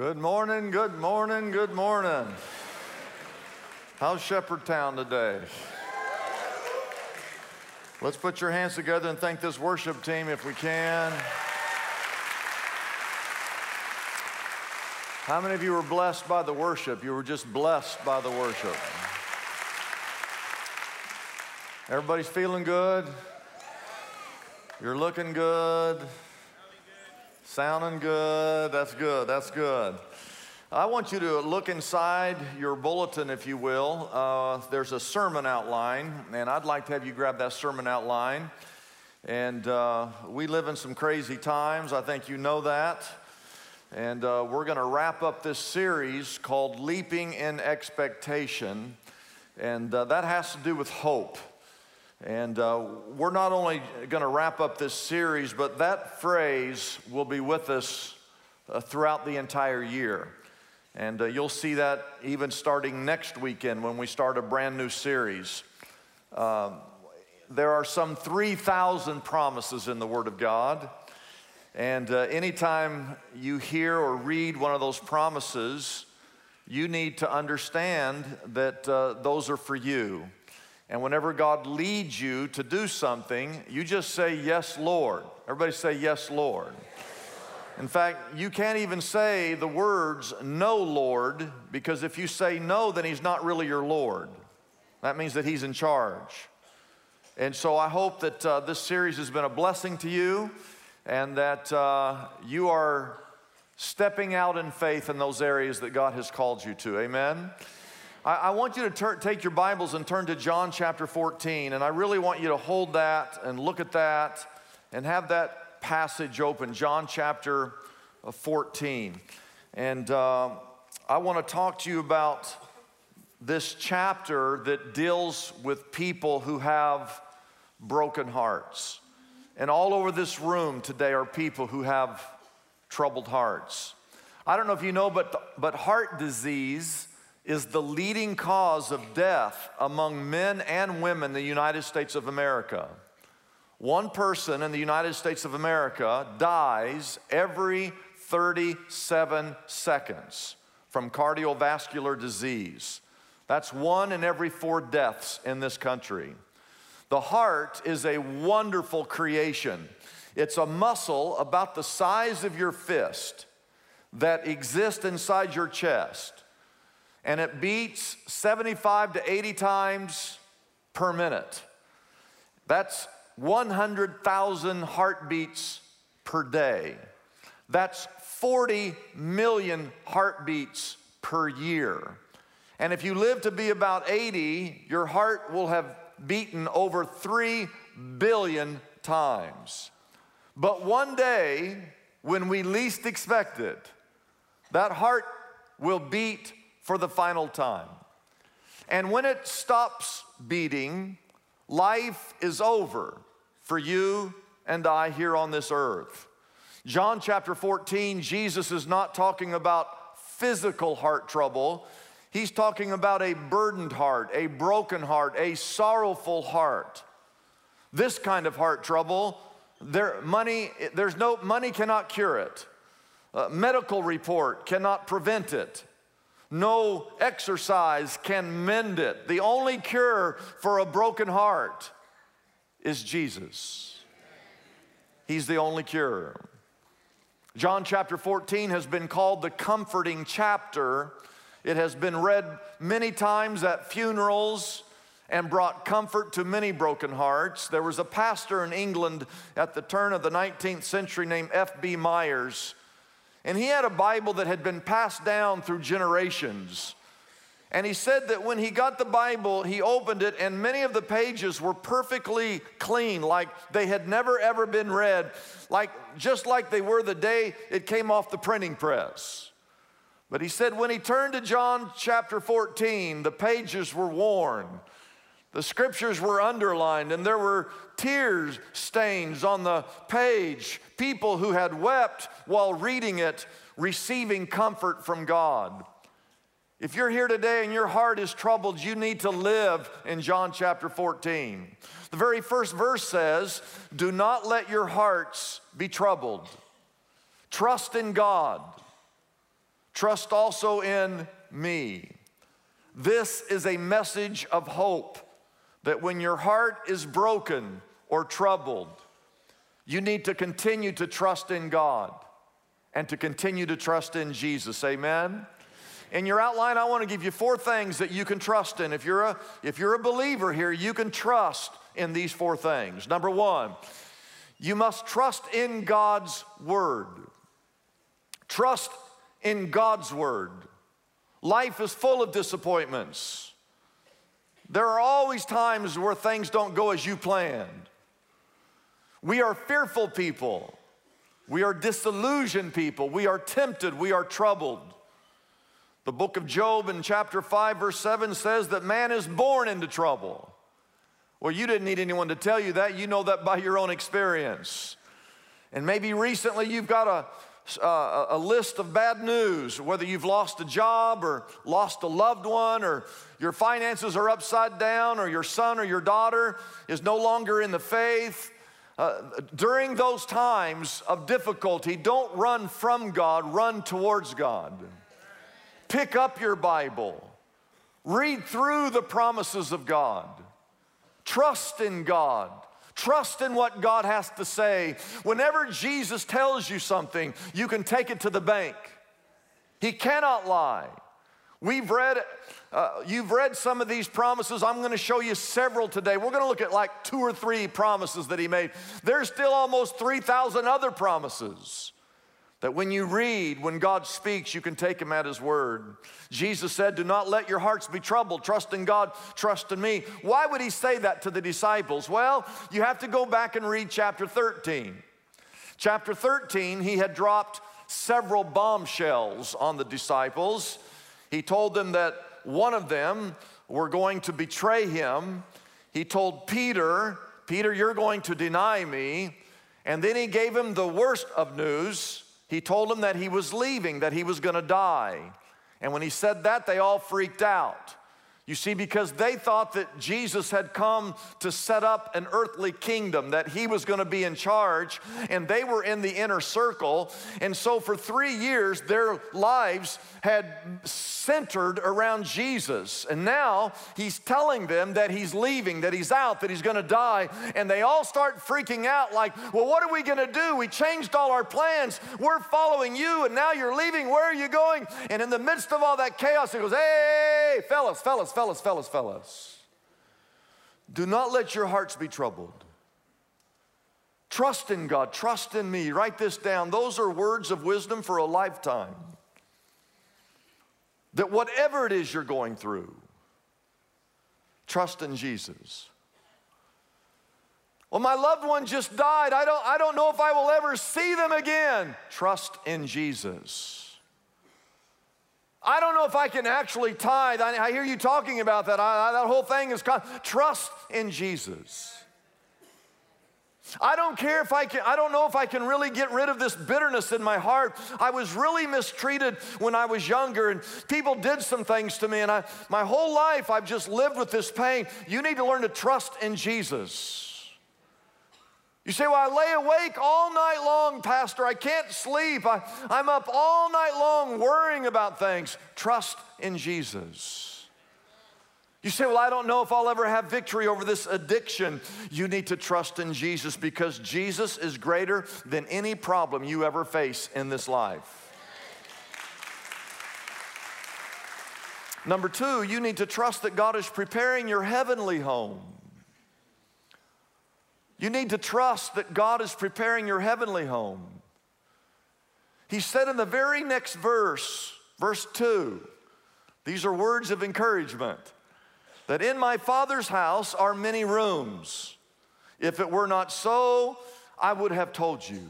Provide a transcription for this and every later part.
Good morning, good morning, good morning. How's Shepherdtown today? Let's put your hands together and thank this worship team if we can. How many of you were blessed by the worship? You were just blessed by the worship. Everybody's feeling good? You're looking good? Sounding good. That's good. That's good. I want you to look inside your bulletin, if you will. Uh, there's a sermon outline, and I'd like to have you grab that sermon outline. And uh, we live in some crazy times. I think you know that. And uh, we're going to wrap up this series called Leaping in Expectation. And uh, that has to do with hope. And uh, we're not only going to wrap up this series, but that phrase will be with us uh, throughout the entire year. And uh, you'll see that even starting next weekend when we start a brand new series. Um, there are some 3,000 promises in the Word of God. And uh, anytime you hear or read one of those promises, you need to understand that uh, those are for you. And whenever God leads you to do something, you just say, Yes, Lord. Everybody say, Yes, Lord. In fact, you can't even say the words, No, Lord, because if you say no, then He's not really your Lord. That means that He's in charge. And so I hope that uh, this series has been a blessing to you and that uh, you are stepping out in faith in those areas that God has called you to. Amen. I, I want you to tur- take your Bibles and turn to John chapter 14, and I really want you to hold that and look at that and have that passage open, John chapter uh, 14. And uh, I want to talk to you about this chapter that deals with people who have broken hearts. And all over this room today are people who have troubled hearts. I don't know if you know, but, but heart disease is the leading cause of death among men and women in the United States of America. One person in the United States of America dies every 37 seconds from cardiovascular disease. That's one in every four deaths in this country. The heart is a wonderful creation. It's a muscle about the size of your fist that exists inside your chest and it beats 75 to 80 times per minute. That's 100,000 heartbeats per day. That's 40 million heartbeats per year. And if you live to be about 80, your heart will have beaten over 3 billion times. But one day, when we least expect it, that heart will beat for the final time. And when it stops beating, life is over for you and I here on this earth. John chapter 14, Jesus is not talking about physical heart trouble. He's talking about a burdened heart, a broken heart, a sorrowful heart. This kind of heart trouble, there, money, there's no money cannot cure it. Uh, medical report cannot prevent it. No exercise can mend it. The only cure for a broken heart is Jesus. He's the only cure. John chapter 14 has been called the comforting chapter. It has been read many times at funerals and brought comfort to many broken hearts. There was a pastor in England at the turn of the 19th century named F.B. Myers and he had a Bible that had been passed down through generations. And he said that when he got the Bible, he opened it, and many of the pages were perfectly clean, like they had never ever been read, like just like they were the day it came off the printing press. But he said when he turned to John chapter 14, the pages were worn. The scriptures were underlined and there were tears stains on the page. People who had wept while reading it, receiving comfort from God. If you're here today and your heart is troubled, you need to live in John chapter 14. The very first verse says, Do not let your hearts be troubled. Trust in God. trust also in me. This is a message of hope that when your heart is broken or troubled, you need to continue to trust in God and to continue to trust in Jesus. Amen. In your outline, I want to give you four things that you can trust in. If you're a, if you're a believer here, you can trust in these four things. Number one, you must trust in God's word. Trust in God's word. Life is full of disappointments. There are always times where things don't go as you planned. We are fearful people. We are disillusioned people. We are tempted. We are troubled. The book of Job in chapter 5, verse 7 says that man is born into trouble. Well, you didn't need anyone to tell you that. You know that by your own experience. And maybe recently you've got a, a, a, list of bad news, whether you've lost a job or lost a loved one, or your finances are upside down, or your son or your daughter is no longer in the faith. Uh, during those times of difficulty, don't run from God, run towards God. Pick up your Bible, read through the promises of God, trust in God. Trust in what God has to say. Whenever Jesus tells you something, you can take it to the bank. He cannot lie. We've read, uh, you've read some of these promises. I'm going to show you several today. We're going to look at like two or three promises that he made. There's still almost 3,000 other promises. That when you read, when God speaks, you can take him at his word. Jesus said, Do not let your hearts be troubled. Trust in God, trust in me. Why would he say that to the disciples? Well, you have to go back and read chapter 13. Chapter 13, he had dropped several bombshells on the disciples. He told them that one of them were going to betray him. He told Peter, Peter, you're going to deny me. And then he gave him the worst of news. He told them that he was leaving, that he was gonna die. And when he said that, they all freaked out. You see, because they thought that Jesus had come to set up an earthly kingdom, that he was going to be in charge, and they were in the inner circle. And so for three years, their lives had centered around Jesus. And now he's telling them that he's leaving, that he's out, that he's going to die. And they all start freaking out like, well, what are we going to do? We changed all our plans. We're following you, and now you're leaving. Where are you going? And in the midst of all that chaos, he goes, hey, fellas, fellas, fellas, fellas, fellas. Do not let your hearts be troubled. Trust in God, trust in me. Write this down. Those are words of wisdom for a lifetime. That whatever it is you're going through, trust in Jesus. Well, my loved one just died. I don't, I don't know if I will ever see them again. Trust in Jesus. I don't know if I can actually tithe. I, I hear you talking about that. I, that whole thing is con- trust in Jesus. I don't care if I can, I don't know if I can really get rid of this bitterness in my heart. I was really mistreated when I was younger, and people did some things to me, and I, my whole life I've just lived with this pain. You need to learn to trust in Jesus. You say, Well, I lay awake all night long, Pastor. I can't sleep. I, I'm up all night long worrying about things. Trust in Jesus. You say, Well, I don't know if I'll ever have victory over this addiction. You need to trust in Jesus because Jesus is greater than any problem you ever face in this life. Number two, you need to trust that God is preparing your heavenly home. You need to trust that God is preparing your heavenly home. He said in the very next verse, verse 2, these are words of encouragement that in my Father's house are many rooms. If it were not so, I would have told you.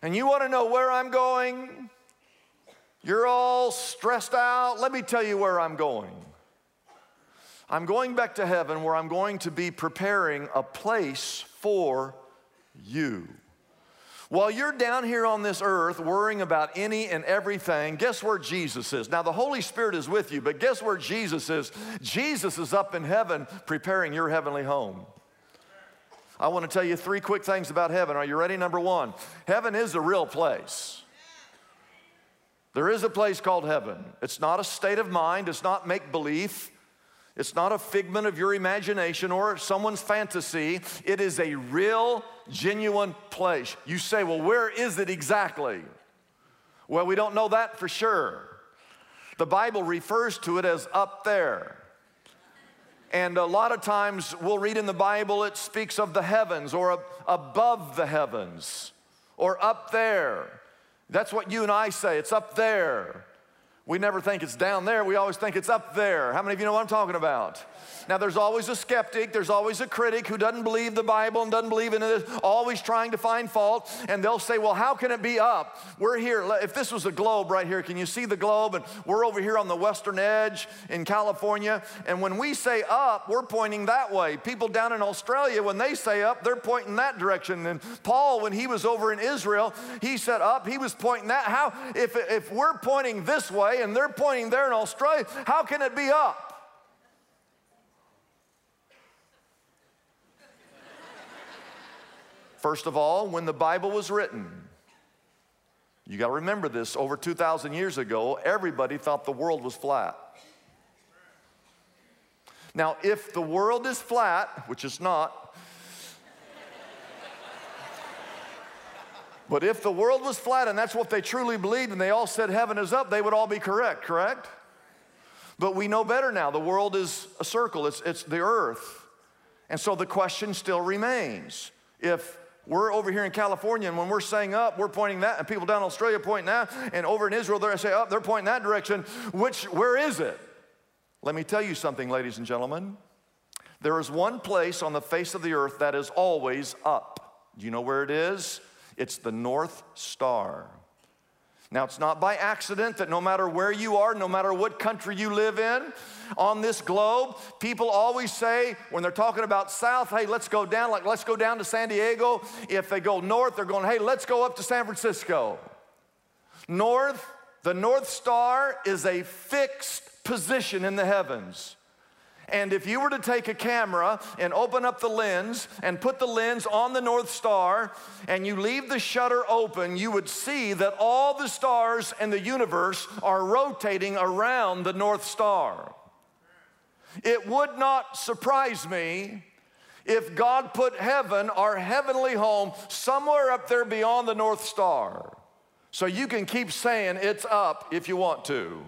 And you want to know where I'm going? You're all stressed out. Let me tell you where I'm going. I'm going back to heaven where I'm going to be preparing a place for you. While you're down here on this earth worrying about any and everything, guess where Jesus is? Now, the Holy Spirit is with you, but guess where Jesus is? Jesus is up in heaven preparing your heavenly home. I want to tell you three quick things about heaven. Are you ready? Number one, heaven is a real place. There is a place called heaven. It's not a state of mind, it's not make believe, it's not a figment of your imagination or someone's fantasy. It is a real, genuine place. You say, well, where is it exactly? Well, we don't know that for sure. The Bible refers to it as up there. And a lot of times we'll read in the Bible it speaks of the heavens or above the heavens or up there. That's what you and I say, it's up there. We never think it's down there, we always think it's up there. How many of you know what I'm talking about? Now, there's always a skeptic, there's always a critic who doesn't believe the Bible and doesn't believe in it, always trying to find fault. And they'll say, Well, how can it be up? We're here. If this was a globe right here, can you see the globe? And we're over here on the western edge in California. And when we say up, we're pointing that way. People down in Australia, when they say up, they're pointing that direction. And Paul, when he was over in Israel, he said up, he was pointing that. How, if, if we're pointing this way and they're pointing there in Australia, how can it be up? First of all, when the Bible was written, you got to remember this over 2,000 years ago, everybody thought the world was flat. Now, if the world is flat, which it's not, but if the world was flat and that's what they truly believed and they all said heaven is up, they would all be correct, correct? But we know better now. The world is a circle, it's, it's the earth. And so the question still remains if we're over here in California, and when we're saying up, we're pointing that, and people down in Australia pointing that, and over in Israel, they're say up, they're pointing that direction. Which, where is it? Let me tell you something, ladies and gentlemen. There is one place on the face of the earth that is always up. Do you know where it is? It's the North Star. Now, it's not by accident that no matter where you are, no matter what country you live in on this globe, people always say when they're talking about south, hey, let's go down, like let's go down to San Diego. If they go north, they're going, hey, let's go up to San Francisco. North, the North Star is a fixed position in the heavens. And if you were to take a camera and open up the lens and put the lens on the North Star and you leave the shutter open, you would see that all the stars in the universe are rotating around the North Star. It would not surprise me if God put heaven, our heavenly home, somewhere up there beyond the North Star. So you can keep saying it's up if you want to.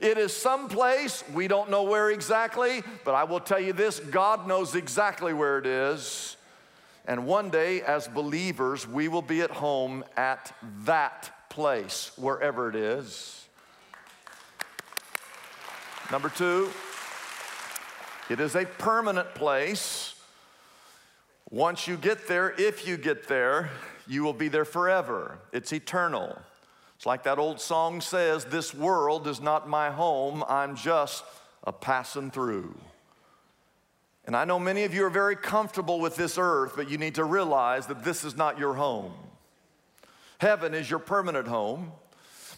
It is someplace, we don't know where exactly, but I will tell you this God knows exactly where it is. And one day, as believers, we will be at home at that place, wherever it is. Number two, it is a permanent place. Once you get there, if you get there, you will be there forever. It's eternal. It's like that old song says this world is not my home, I'm just a passing through. And I know many of you are very comfortable with this earth, but you need to realize that this is not your home. Heaven is your permanent home.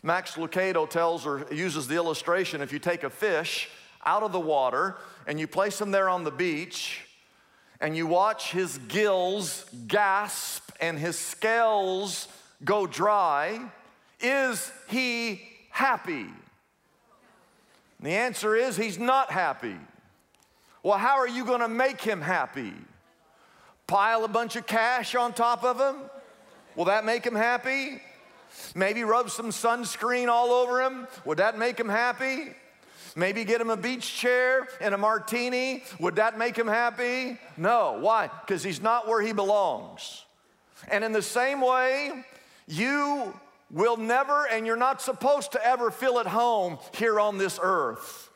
Max Lucado tells or uses the illustration if you take a fish out of the water and you place him there on the beach and you watch his gills gasp and his scales go dry, is he happy? And the answer is he's not happy. Well, how are you going to make him happy? Pile a bunch of cash on top of him? Will that make him happy? Maybe rub some sunscreen all over him? Would that make him happy? Maybe get him a beach chair and a martini? Would that make him happy? No. Why? Because he's not where he belongs. And in the same way, you will never, and you're not supposed to ever feel at home here on this earth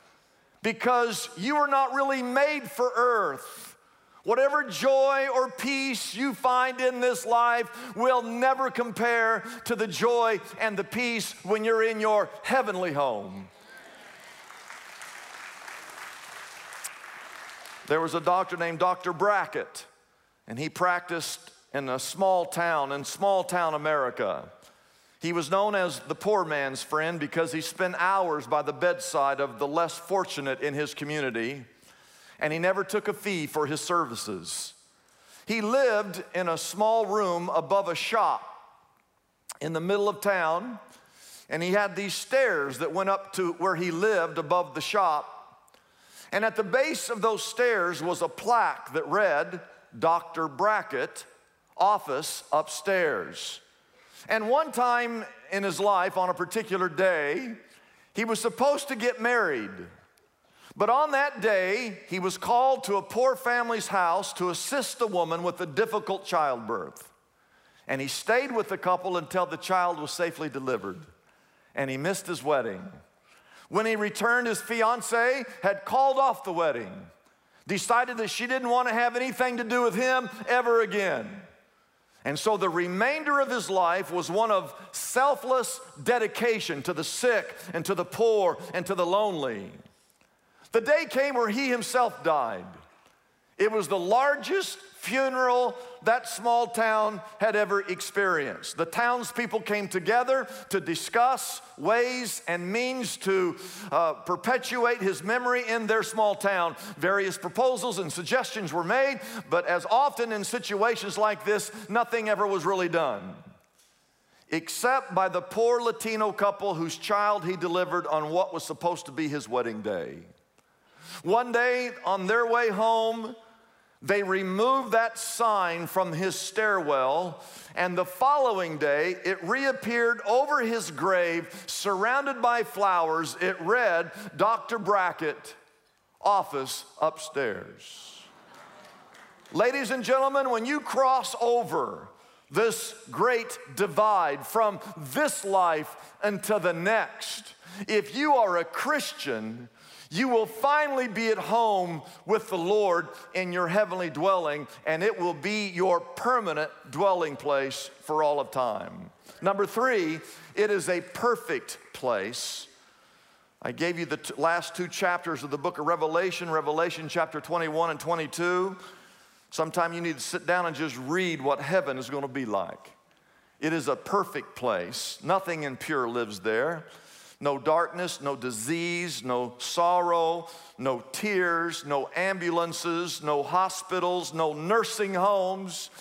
because you are not really made for earth. Whatever joy or peace you find in this life will never compare to the joy and the peace when you're in your heavenly home. There was a doctor named Dr. Brackett, and he practiced in a small town, in small town America. He was known as the poor man's friend because he spent hours by the bedside of the less fortunate in his community, and he never took a fee for his services. He lived in a small room above a shop in the middle of town. And he had these stairs that went up to where he lived above the shop. And at the base of those stairs was a plaque that read, Dr. Brackett, office upstairs. And one time in his life, on a particular day, he was supposed to get married. But on that day, he was called to a poor family's house to assist a woman with a difficult childbirth. And he stayed with the couple until the child was safely delivered. And he missed his wedding. When he returned, his fiancee had called off the wedding, decided that she didn't want to have anything to do with him ever again. And so the remainder of his life was one of selfless dedication to the sick and to the poor and to the lonely. The day came where he himself died. It was the largest funeral that small town had ever experienced. The townspeople came together to discuss ways and means to uh, perpetuate his memory in their small town. Various proposals and suggestions were made, but as often in situations like this, nothing ever was really done. Except by the poor Latino couple whose child he delivered on what was supposed to be his wedding day. One day on their way home, they removed that sign from his stairwell, and the following day it reappeared over his grave, surrounded by flowers. It read, Dr. Brackett, office upstairs. Ladies and gentlemen, when you cross over this great divide from this life into the next, if you are a Christian, you will finally be at home with the Lord in your heavenly dwelling, and it will be your permanent dwelling place for all of time. Number three, it is a perfect place. I gave you the t- last two chapters of the book of Revelation, Revelation chapter 21 and 22. Sometime you need to sit down and just read what heaven is going to be like. It is a perfect place. Nothing impure lives there no darkness, no disease, no sorrow, no tears, no ambulances, no hospitals, no nursing homes,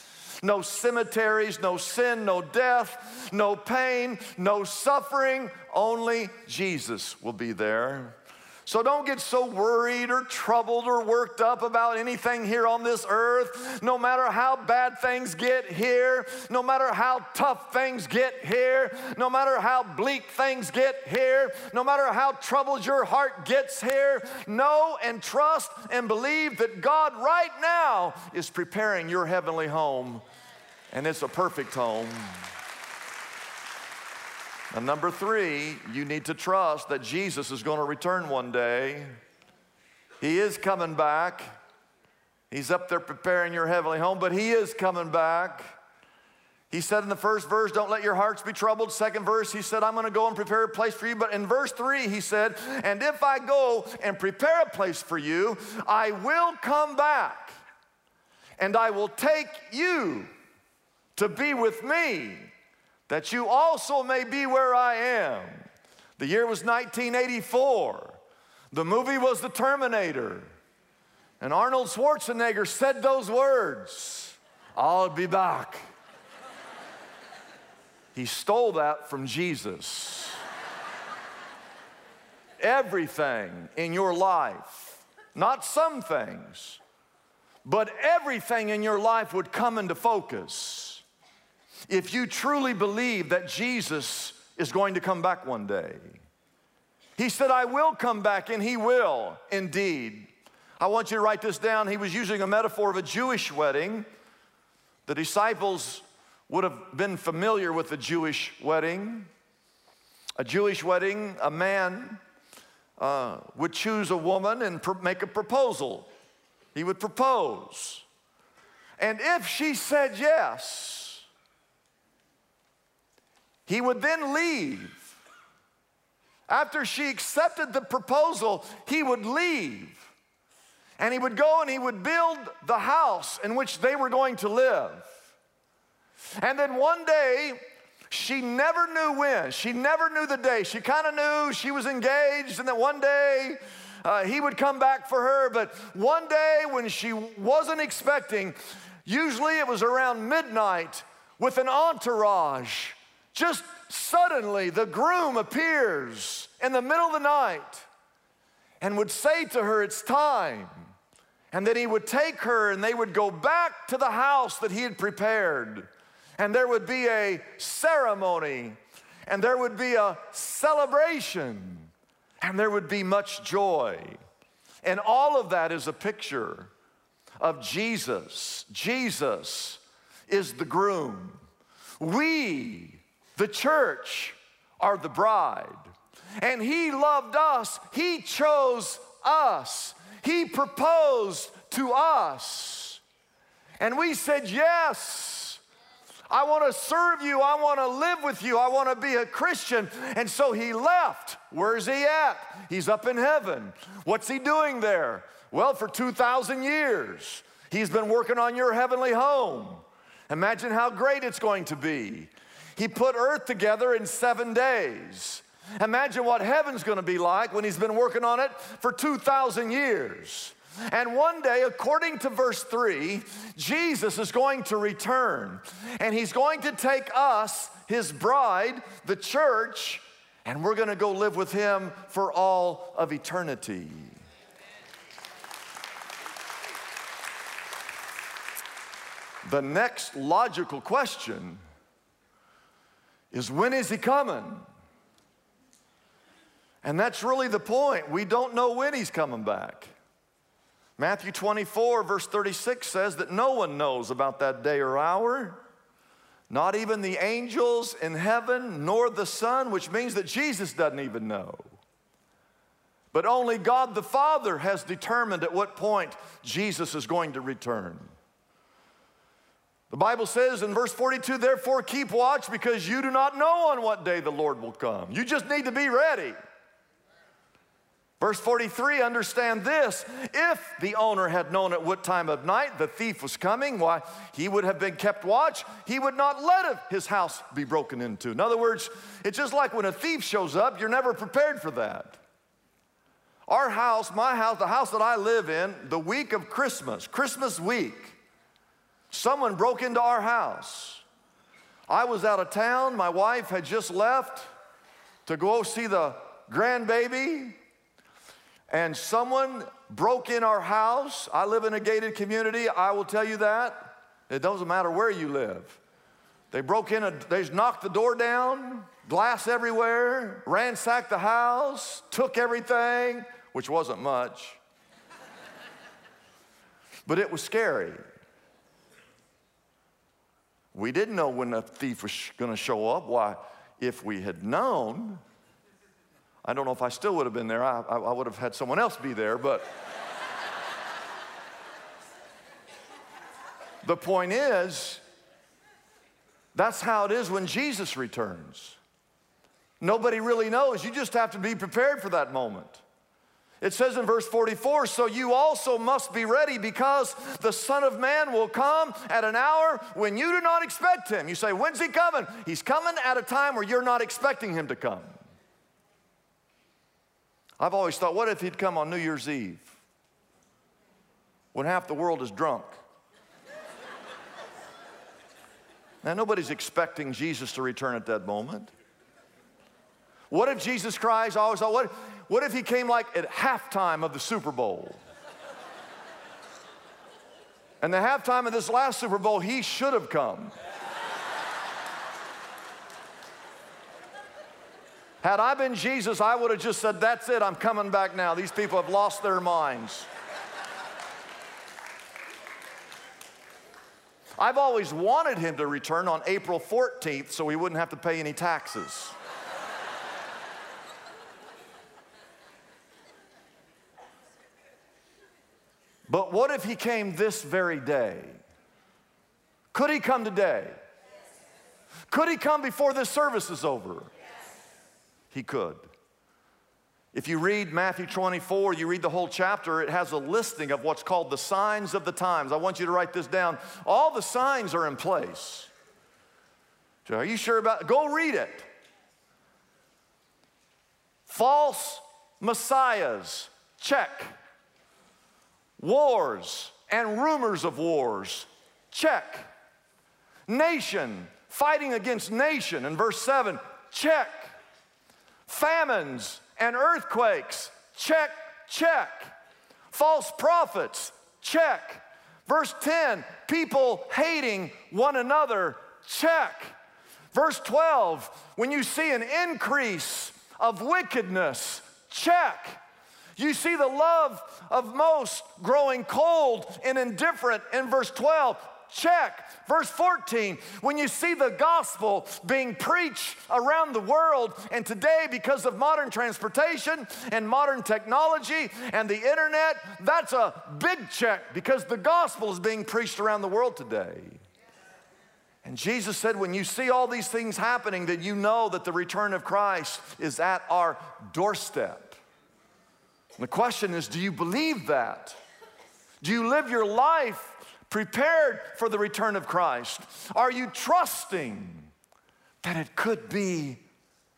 no cemeteries, no sin, no death, no pain, no suffering. Only Jesus will be there. So don't get so worried or troubled or worked up about anything here on this earth. No matter how bad things get here, no matter how tough things get here, no matter how bleak things get here, no matter how troubled your heart gets here, know and trust and believe that God right now is preparing your heavenly home, and it's a perfect home. And number three, you need to trust that Jesus is going to return one day. He is coming back. He's up there preparing your heavenly home, but He is coming back. He said in the first verse, Don't let your hearts be troubled. Second verse, He said, I'm going to go and prepare a place for you. But in verse three, He said, And if I go and prepare a place for you, I will come back and I will take you to be with me that you also may be where I am. The year was 1984. The movie was The Terminator. And Arnold Schwarzenegger said those words I'll be back. he stole that from Jesus. Everything in your life, not some things, but everything in your life would come into focus if you truly believe that Jesus is going to come back one day. He said, I will come back, and He will indeed. I want you to write this down. He was using a metaphor of a Jewish wedding. The disciples would have been familiar with the Jewish wedding. A Jewish wedding, a man uh, would choose a woman and pr- make a proposal. He would propose. And if she said yes, he would then leave. After she accepted the proposal, he would leave. And he would go and he would build the house in which they were going to live. And then one day, she never knew when, she never knew the day. She kind of knew she was engaged, and that one day uh, he would come back for her. But one day, when she wasn't expecting, usually it was around midnight with an entourage just suddenly the groom appears in the middle of the night and would say to her, It's time. And then he would take her and they would go back to the house that he had prepared. And there would be a ceremony and there would be a celebration and there would be much joy. And all of that is a picture of Jesus. Jesus is the groom. We, the church, are the bride. And He loved us, He chose us, He proposed to us. And we said, Yes. I want to serve you. I want to live with you. I want to be a Christian. And so he left. Where's he at? He's up in heaven. What's he doing there? Well, for 2,000 years, he's been working on your heavenly home. Imagine how great it's going to be. He put earth together in seven days. Imagine what heaven's to be like when he's been working on it for 2,000 years. And one day, according to verse 3, Jesus is going to return and he's going to take us, his bride, the church, and we're to go live with him for all of eternity. The next logical question is when is he coming? And that's really the point. We don't know when he's coming back. Matthew 24, verse 36 says that no one knows about that day or hour, not even the angels in heaven, nor the Son, which means that Jesus doesn't even know. But only God the Father has determined at what point Jesus is going to return. The Bible says in verse 42, therefore keep watch because you do not know on what day the Lord will come. You just need to be ready. Verse 43, understand this. If the owner had known at what time of night the thief was coming, why, he would have been kept watch. He would not let his house be broken into. In other words, it's just like when a thief shows up, you're never prepared for that. Our house, my house, the house that I live in, the week of Christmas, Christmas week, Someone broke into our house. I was out of town. My wife had just left to go see the grandbaby. And someone broke in our house. I live in a gated community. I will tell you that. It doesn't matter where you live. They broke in, a, they knocked the door down, glass everywhere, ransacked the house, took everything, which wasn't much. but it was scary. We didn't know when the thief was going to show up. Why, if we had known, I don't know if I still would have been there. I, I, I would have had someone else be there, but. the point is, that's how it is when Jesus returns. Nobody really knows. You just have to be prepared for that moment. It says in verse 44 So you also must be ready because the Son of Man will come at an hour when you do not expect him. You say, When's he coming? He's coming at a time where you're not expecting him to come. I've always thought, what if he'd come on New Year's Eve when half the world is drunk? now, nobody's expecting Jesus to return at that moment. What if Jesus Christ, I always thought, what, what if he came like at halftime of the Super Bowl? And the halftime of this last Super Bowl, he should have come. Had I been Jesus, I would have just said, That's it, I'm coming back now. These people have lost their minds. I've always wanted him to return on April 14th so we wouldn't have to pay any taxes. But what if he came this very day? Could he come today? Yes. Could he come before this service is over? Yes. He could. If you read Matthew 24, you read the whole chapter, it has a listing of what's called the signs of the times. I want you to write this down. All the signs are in place. So are you sure about it? Go read it. False messiahs, check. Wars and rumors of wars, check. Nation fighting against nation in verse 7, check. Famines and earthquakes, check, check. False prophets, check. Verse 10, people hating one another, check. Verse 12, when you see an increase of wickedness, check. You see the love of most growing cold and indifferent in verse 12, check. Verse 14, when you see the gospel being preached around the world, and today, because of modern transportation and modern technology and the internet, that's a big check because the gospel is being preached around the world today. And Jesus said, when you see all these things happening, that you know that the return of Christ is at our doorstep. The question is, do you believe that? Do you live your life prepared for the return of Christ? Are you trusting that it could be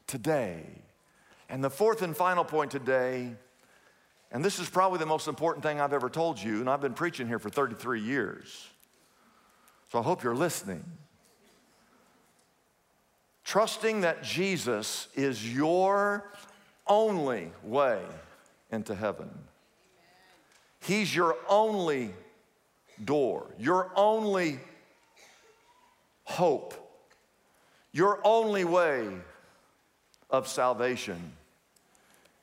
today? And the fourth and final point today, and this is probably the most important thing I've ever told you, and I've been preaching here for 33 years. So I hope you're listening. Trusting that Jesus is your only way into heaven. He's your only door, your only hope, your only way of salvation.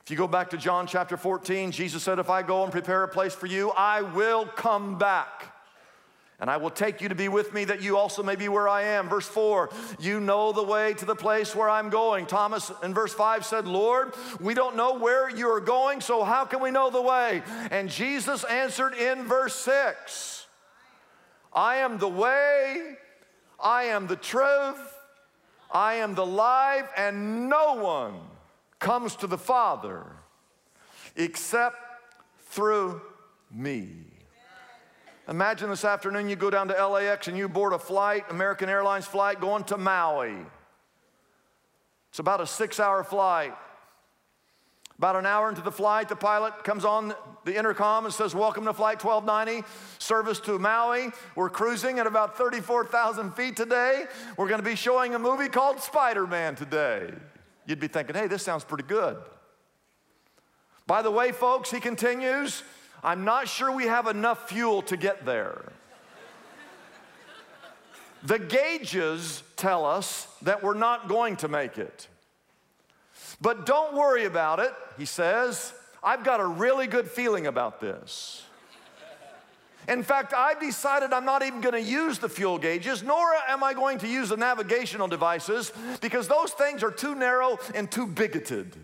If you go back to John chapter 14, Jesus said, If I go and prepare a place for you, I will come back and I will take you to be with me that you also may be where I am. Verse 4, you know the way to the place where I'm going. Thomas in verse 5 said, Lord, we don't know where you are going, so how can we know the way? And Jesus answered in verse 6, I am the way, I am the truth, I am the life, and no one comes to the Father except through me. Imagine this afternoon you go down to LAX and you board a flight, American Airlines flight going to Maui. It's about a six hour flight. About an hour into the flight, the pilot comes on the intercom and says, Welcome to Flight 1290, service to Maui. We're cruising at about 34,000 feet today. We're going to be showing a movie called Spider Man today. You'd be thinking, Hey, this sounds pretty good. By the way, folks, he continues, I'm not sure we have enough fuel to get there. the gauges tell us that we're not going to make it. But don't worry about it, he says. I've got a really good feeling about this. In fact, I've decided I'm not even going to use the fuel gauges, nor am I going to use the navigational devices because those things are too narrow and too bigoted.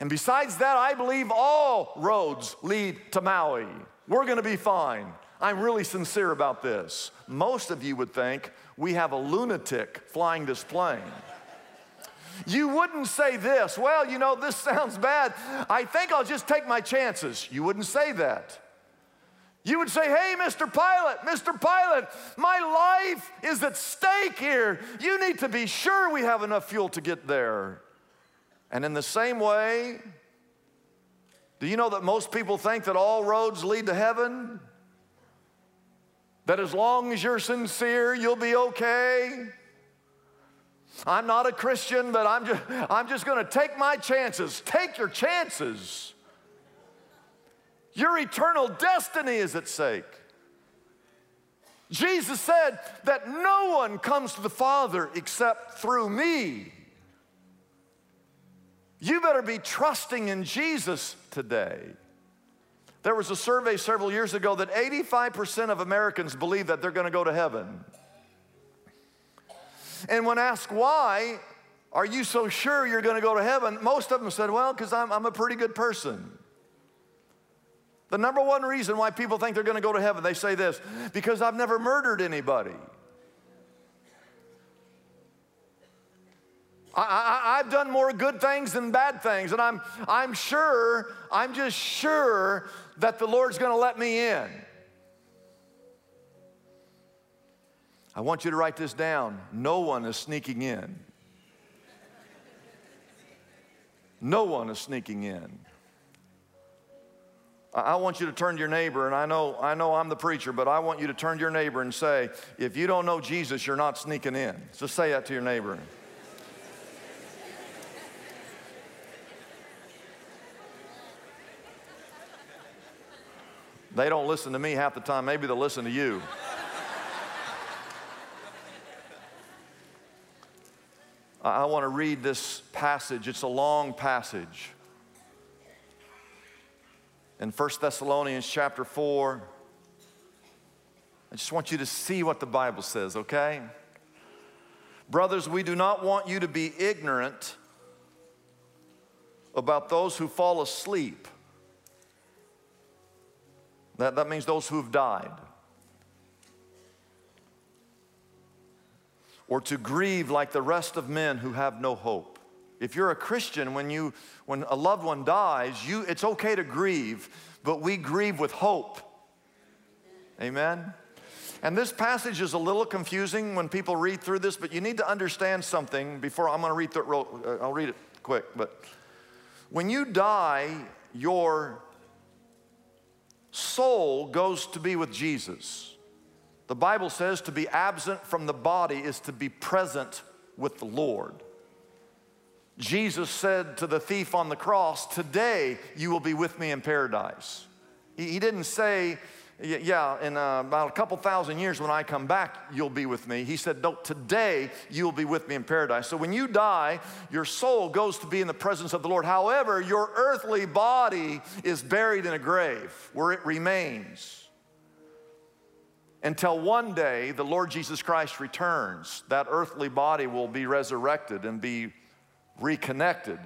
And besides that, I believe all roads lead to Maui. We're to be fine. I'm really sincere about this. Most of you would think we have a lunatic flying this plane. You wouldn't say this, well, you know, this sounds bad. I think I'll just take my chances. You wouldn't say that. You would say, hey, Mr. Pilot, Mr. Pilot, my life is at stake here. You need to be sure we have enough fuel to get there. And in the same way, do you know that most people think that all roads lead to heaven? That as long as you're sincere, you'll be okay? I'm not a Christian, but I'm just, I'm just going to take my chances. Take your chances. Your eternal destiny is at stake. Jesus said that no one comes to the Father except through me. You better be trusting in Jesus today. There was a survey several years ago that 85% of Americans believe that they're going to go to heaven. And when asked why, are you so sure you're going to go to heaven? Most of them said, well, because I'm, I'm a pretty good person. The number one reason why people think they're going to go to heaven, they say this because I've never murdered anybody. I, have done more good things than bad things, and I'm, I'm sure, I'm just sure that the Lord's gonna let me in. I want you to write this down. No one is sneaking in. No one is sneaking in. I want you to turn to your neighbor, and I know, I know I'm the preacher, but I want you to turn to your neighbor and say, if you don't know Jesus, you're not sneaking in. Just say that to your neighbor. They don't listen to me half the time, maybe they'll listen to you. I want to read this passage. It's a long passage. In 1 Thessalonians chapter 4, I just want you to see what the Bible says, okay? Brothers, we do not want you to be ignorant about those who fall asleep. That, that means those who have died. Or to grieve like the rest of men who have no hope. If you're a Christian, when, you, when a loved one dies, you, it's okay to grieve, but we grieve with hope. Amen? And this passage is a little confusing when people read through this, but you need to understand something before I'm going to read it. Uh, I'll read it quick. But when you die, your soul goes to be with Jesus. The Bible says to be absent from the body is to be present with the Lord. Jesus said to the thief on the cross, Today you will be with me in paradise. He, didn't say, yeah, in uh, about a couple thousand years when I come back, you'll be with me. He said, no, today you'll be with me in paradise. So when you die, your soul goes to be in the presence of the Lord. However, your earthly body is buried in a grave where it remains until one day the Lord Jesus Christ returns. That earthly body will be resurrected and be reconnected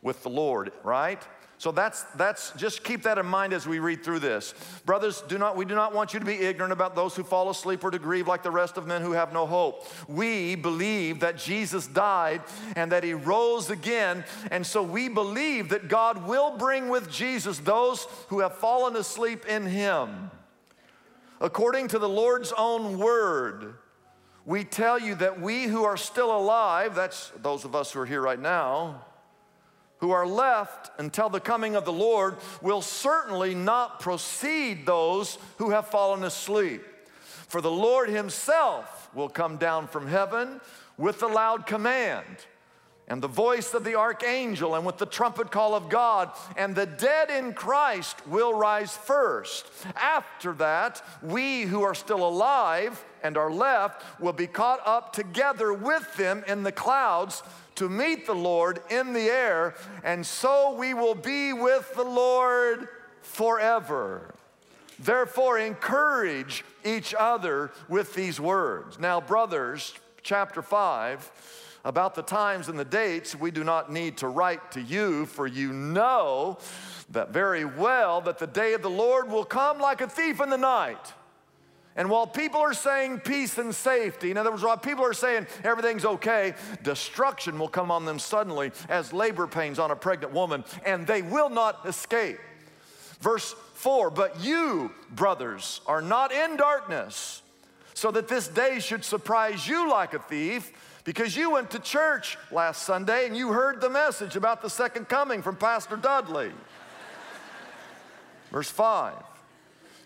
with the Lord, right? So that's, that's, just keep that in mind as we read through this. Brothers, do not, we do not want you to be ignorant about those who fall asleep or to grieve like the rest of men who have no hope. We believe that Jesus died and that he rose again. And so we believe that God will bring with Jesus those who have fallen asleep in him. According to the Lord's own word, we tell you that we who are still alive, that's those of us who are here right now, who are left until the coming of the Lord will certainly not precede those who have fallen asleep. For the Lord himself will come down from heaven with the loud command and the voice of the archangel and with the trumpet call of God, and the dead in Christ will rise first. After that, we who are still alive and are left will be caught up together with them in the clouds to meet the Lord in the air, and so we will be with the Lord forever. Therefore, encourage each other with these words. Now, brothers, chapter 5, about the times and the dates, we do not need to write to you, for you know that very well that the day of the Lord will come like a thief in the night. And while people are saying peace and safety, in other words, while people are saying everything's okay, destruction will come on them suddenly as labor pains on a pregnant woman, and they will not escape. Verse 4 But you, brothers, are not in darkness, so that this day should surprise you like a thief because you went to church last Sunday and you heard the message about the second coming from Pastor Dudley. Verse 5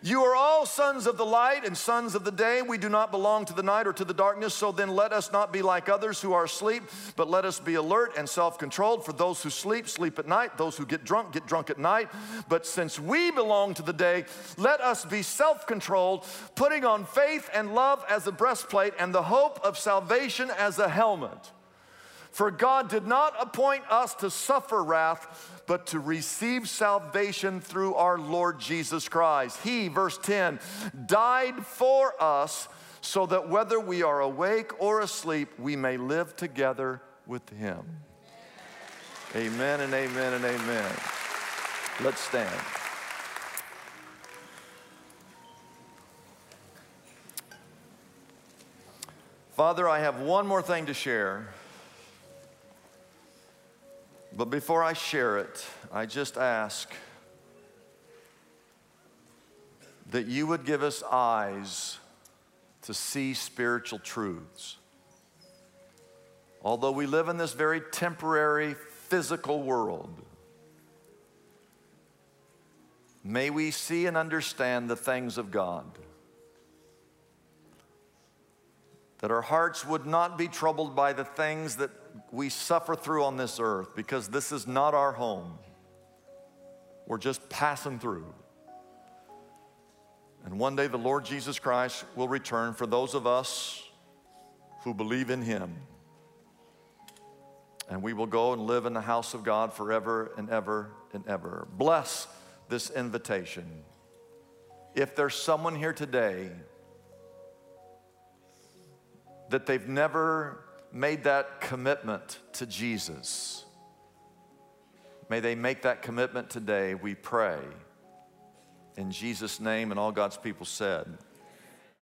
you are all sons of the light and sons of the day. We do not belong to the night or to the darkness. So then let us not be like others who are asleep, but let us be alert and self controlled. For those who sleep, sleep at night. Those who get drunk, get drunk at night. But since we belong to the day, let us be self controlled, putting on faith and love as a breastplate and the hope of salvation as a helmet. For God did not appoint us to suffer wrath, but to receive salvation through our Lord Jesus Christ. He, verse 10, died for us so that whether we are awake or asleep, we may live together with Him. Amen and amen and amen. Let's stand. Father, I have one more thing to share. But before I share it, I just ask that you would give us eyes to see spiritual truths. Although we live in this very temporary physical world, may we see and understand the things of God. That our hearts would not be troubled by the things that we suffer through on this earth because this is not our home. We're just passing through. And one day the Lord Jesus Christ will return for those of us who believe in him. And we will go and live in the house of God forever and ever and ever. Bless this invitation. If there's someone here today that they've never made that commitment to Jesus, may they make that commitment today, we pray. In Jesus' name, and all God's people said,